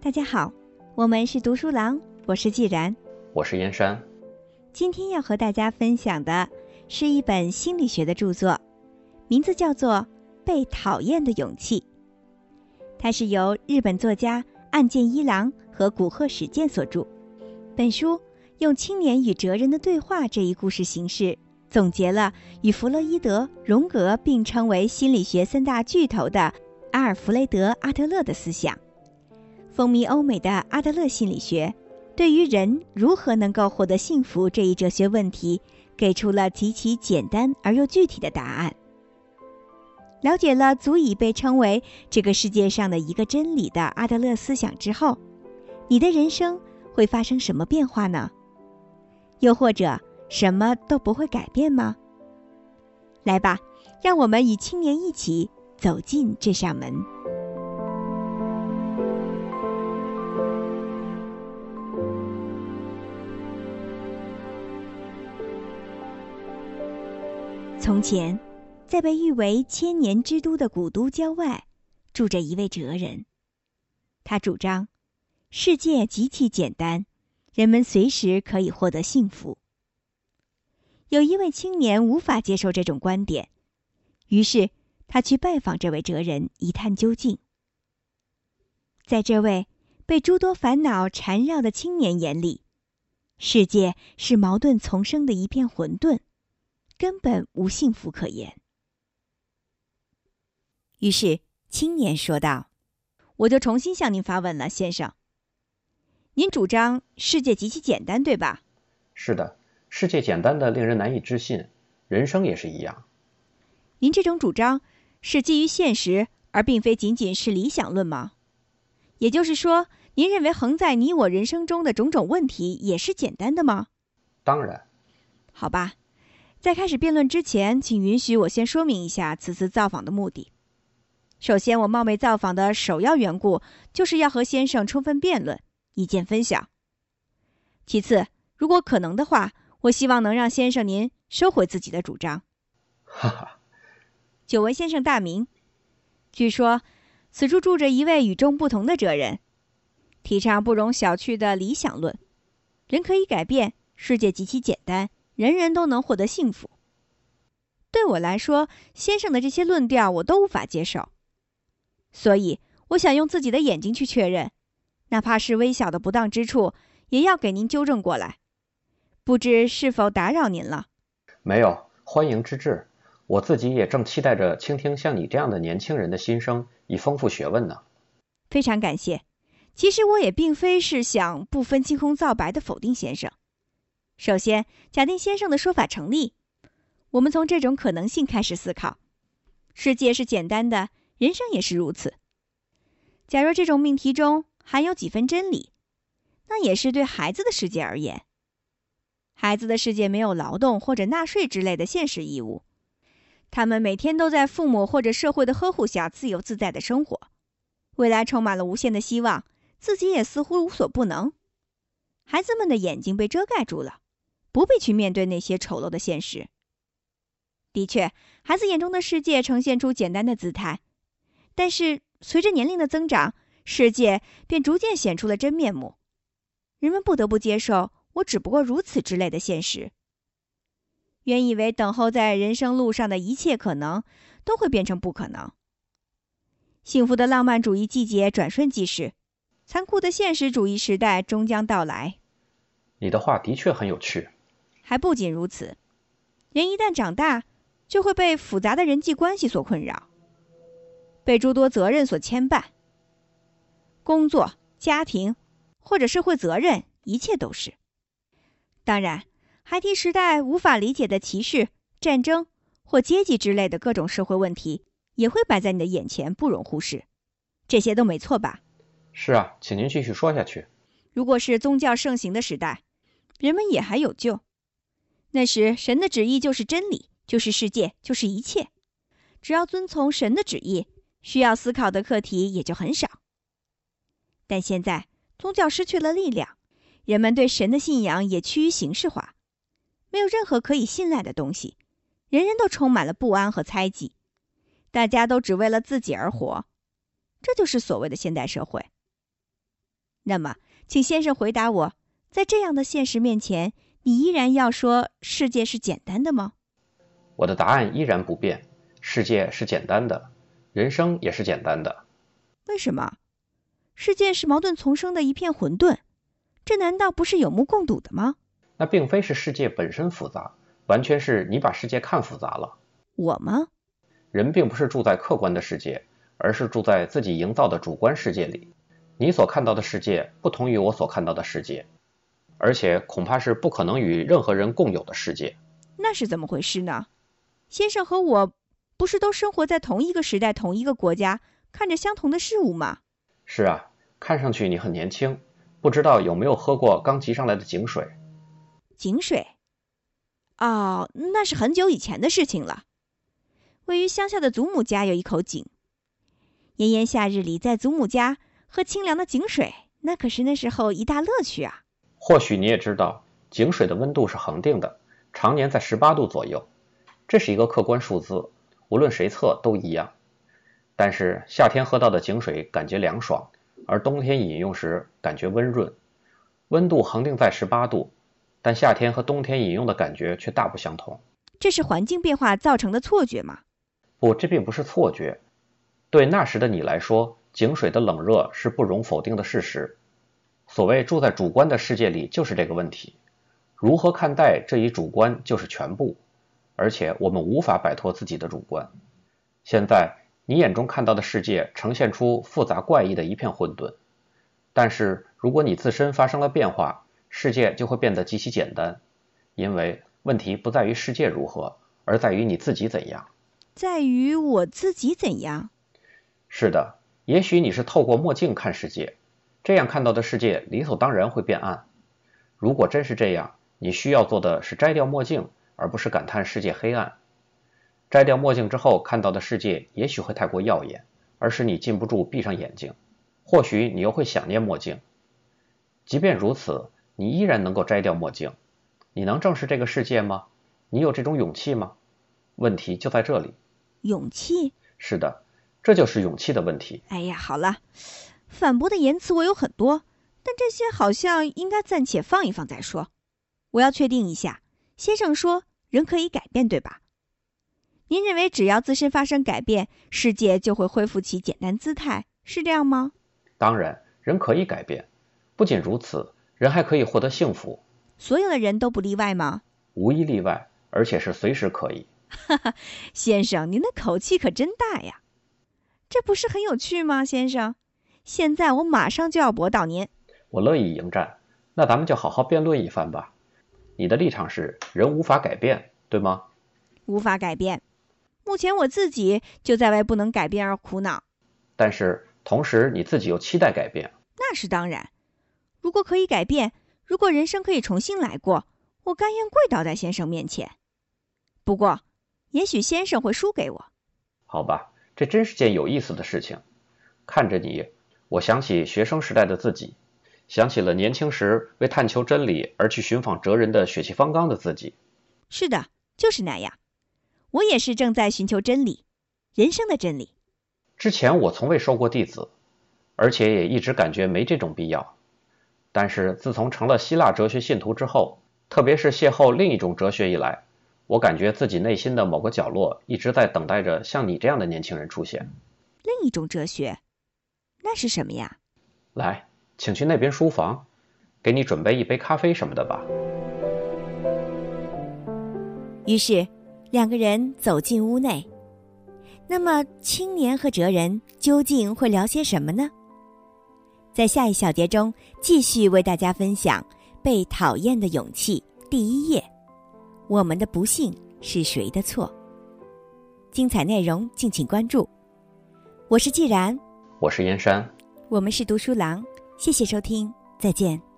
大家好，我们是读书郎，我是既然，我是燕山。今天要和大家分享的是一本心理学的著作，名字叫做《被讨厌的勇气》，它是由日本作家岸见一郎和古贺史健所著。本书用青年与哲人的对话这一故事形式，总结了与弗洛伊德、荣格并称为心理学三大巨头的阿尔弗雷德·阿德勒的思想。风靡欧美的阿德勒心理学，对于人如何能够获得幸福这一哲学问题，给出了极其简单而又具体的答案。了解了足以被称为这个世界上的一个真理的阿德勒思想之后，你的人生会发生什么变化呢？又或者什么都不会改变吗？来吧，让我们与青年一起走进这扇门。从前，在被誉为千年之都的古都郊外，住着一位哲人。他主张，世界极其简单，人们随时可以获得幸福。有一位青年无法接受这种观点，于是他去拜访这位哲人，一探究竟。在这位被诸多烦恼缠绕的青年眼里，世界是矛盾丛生的一片混沌。根本无幸福可言。于是青年说道：“我就重新向您发问了，先生。您主张世界极其简单，对吧？”“是的，世界简单的令人难以置信，人生也是一样。”“您这种主张是基于现实，而并非仅仅是理想论吗？也就是说，您认为横在你我人生中的种种问题也是简单的吗？”“当然。”“好吧。”在开始辩论之前，请允许我先说明一下此次造访的目的。首先，我冒昧造访的首要缘故就是要和先生充分辩论，意见分享。其次，如果可能的话，我希望能让先生您收回自己的主张。哈哈，久闻先生大名，据说此处住着一位与众不同的哲人，提倡不容小觑的理想论：人可以改变，世界极其简单。人人都能获得幸福。对我来说，先生的这些论调我都无法接受，所以我想用自己的眼睛去确认，哪怕是微小的不当之处，也要给您纠正过来。不知是否打扰您了？没有，欢迎之至。我自己也正期待着倾听像你这样的年轻人的心声，以丰富学问呢。非常感谢。其实我也并非是想不分青红皂白的否定先生。首先，假定先生的说法成立，我们从这种可能性开始思考：世界是简单的，人生也是如此。假若这种命题中含有几分真理，那也是对孩子的世界而言。孩子的世界没有劳动或者纳税之类的现实义务，他们每天都在父母或者社会的呵护下自由自在的生活，未来充满了无限的希望，自己也似乎无所不能。孩子们的眼睛被遮盖住了。不必去面对那些丑陋的现实。的确，孩子眼中的世界呈现出简单的姿态，但是随着年龄的增长，世界便逐渐显出了真面目。人们不得不接受“我只不过如此”之类的现实。原以为等候在人生路上的一切可能，都会变成不可能。幸福的浪漫主义季节转瞬即逝，残酷的现实主义时代终将到来。你的话的确很有趣。还不仅如此，人一旦长大，就会被复杂的人际关系所困扰，被诸多责任所牵绊。工作、家庭，或者社会责任，一切都是。当然，孩提时代无法理解的歧视、战争或阶级之类的各种社会问题，也会摆在你的眼前，不容忽视。这些都没错吧？是啊，请您继续说下去。如果是宗教盛行的时代，人们也还有救。那时，神的旨意就是真理，就是世界，就是一切。只要遵从神的旨意，需要思考的课题也就很少。但现在，宗教失去了力量，人们对神的信仰也趋于形式化，没有任何可以信赖的东西，人人都充满了不安和猜忌，大家都只为了自己而活，这就是所谓的现代社会。那么，请先生回答我，在这样的现实面前，你依然要说世界是简单的吗？我的答案依然不变，世界是简单的，人生也是简单的。为什么？世界是矛盾丛生的一片混沌，这难道不是有目共睹的吗？那并非是世界本身复杂，完全是你把世界看复杂了。我吗？人并不是住在客观的世界，而是住在自己营造的主观世界里。你所看到的世界不同于我所看到的世界，而且恐怕是不可能与任何人共有的世界。那是怎么回事呢？先生和我不是都生活在同一个时代、同一个国家，看着相同的事物吗？是啊，看上去你很年轻，不知道有没有喝过刚集上来的井水？井水？哦，那是很久以前的事情了。位于乡下的祖母家有一口井，炎炎夏日里，在祖母家喝清凉的井水，那可是那时候一大乐趣啊。或许你也知道，井水的温度是恒定的，常年在十八度左右，这是一个客观数字，无论谁测都一样。但是夏天喝到的井水感觉凉爽，而冬天饮用时感觉温润。温度恒定在十八度，但夏天和冬天饮用的感觉却大不相同。这是环境变化造成的错觉吗？不，这并不是错觉。对那时的你来说，井水的冷热是不容否定的事实。所谓住在主观的世界里，就是这个问题。如何看待这一主观就是全部，而且我们无法摆脱自己的主观。现在。你眼中看到的世界呈现出复杂怪异的一片混沌，但是如果你自身发生了变化，世界就会变得极其简单，因为问题不在于世界如何，而在于你自己怎样。在于我自己怎样？是的，也许你是透过墨镜看世界，这样看到的世界理所当然会变暗。如果真是这样，你需要做的是摘掉墨镜，而不是感叹世界黑暗。摘掉墨镜之后看到的世界也许会太过耀眼，而使你禁不住闭上眼睛。或许你又会想念墨镜。即便如此，你依然能够摘掉墨镜。你能正视这个世界吗？你有这种勇气吗？问题就在这里。勇气？是的，这就是勇气的问题。哎呀，好了，反驳的言辞我有很多，但这些好像应该暂且放一放再说。我要确定一下，先生说人可以改变，对吧？您认为只要自身发生改变，世界就会恢复其简单姿态，是这样吗？当然，人可以改变。不仅如此，人还可以获得幸福。所有的人都不例外吗？无一例外，而且是随时可以。哈哈，先生，您的口气可真大呀！这不是很有趣吗，先生？现在我马上就要驳倒您。我乐意迎战。那咱们就好好辩论一番吧。你的立场是人无法改变，对吗？无法改变。目前我自己就在为不能改变而苦恼，但是同时你自己又期待改变，那是当然。如果可以改变，如果人生可以重新来过，我甘愿跪倒在先生面前。不过，也许先生会输给我。好吧，这真是件有意思的事情。看着你，我想起学生时代的自己，想起了年轻时为探求真理而去寻访哲人的血气方刚的自己。是的，就是那样。我也是正在寻求真理，人生的真理。之前我从未收过弟子，而且也一直感觉没这种必要。但是自从成了希腊哲学信徒之后，特别是邂逅另一种哲学以来，我感觉自己内心的某个角落一直在等待着像你这样的年轻人出现。另一种哲学，那是什么呀？来，请去那边书房，给你准备一杯咖啡什么的吧。于是。两个人走进屋内，那么青年和哲人究竟会聊些什么呢？在下一小节中，继续为大家分享《被讨厌的勇气》第一页。我们的不幸是谁的错？精彩内容敬请关注。我是既然，我是燕山，我们是读书郎。谢谢收听，再见。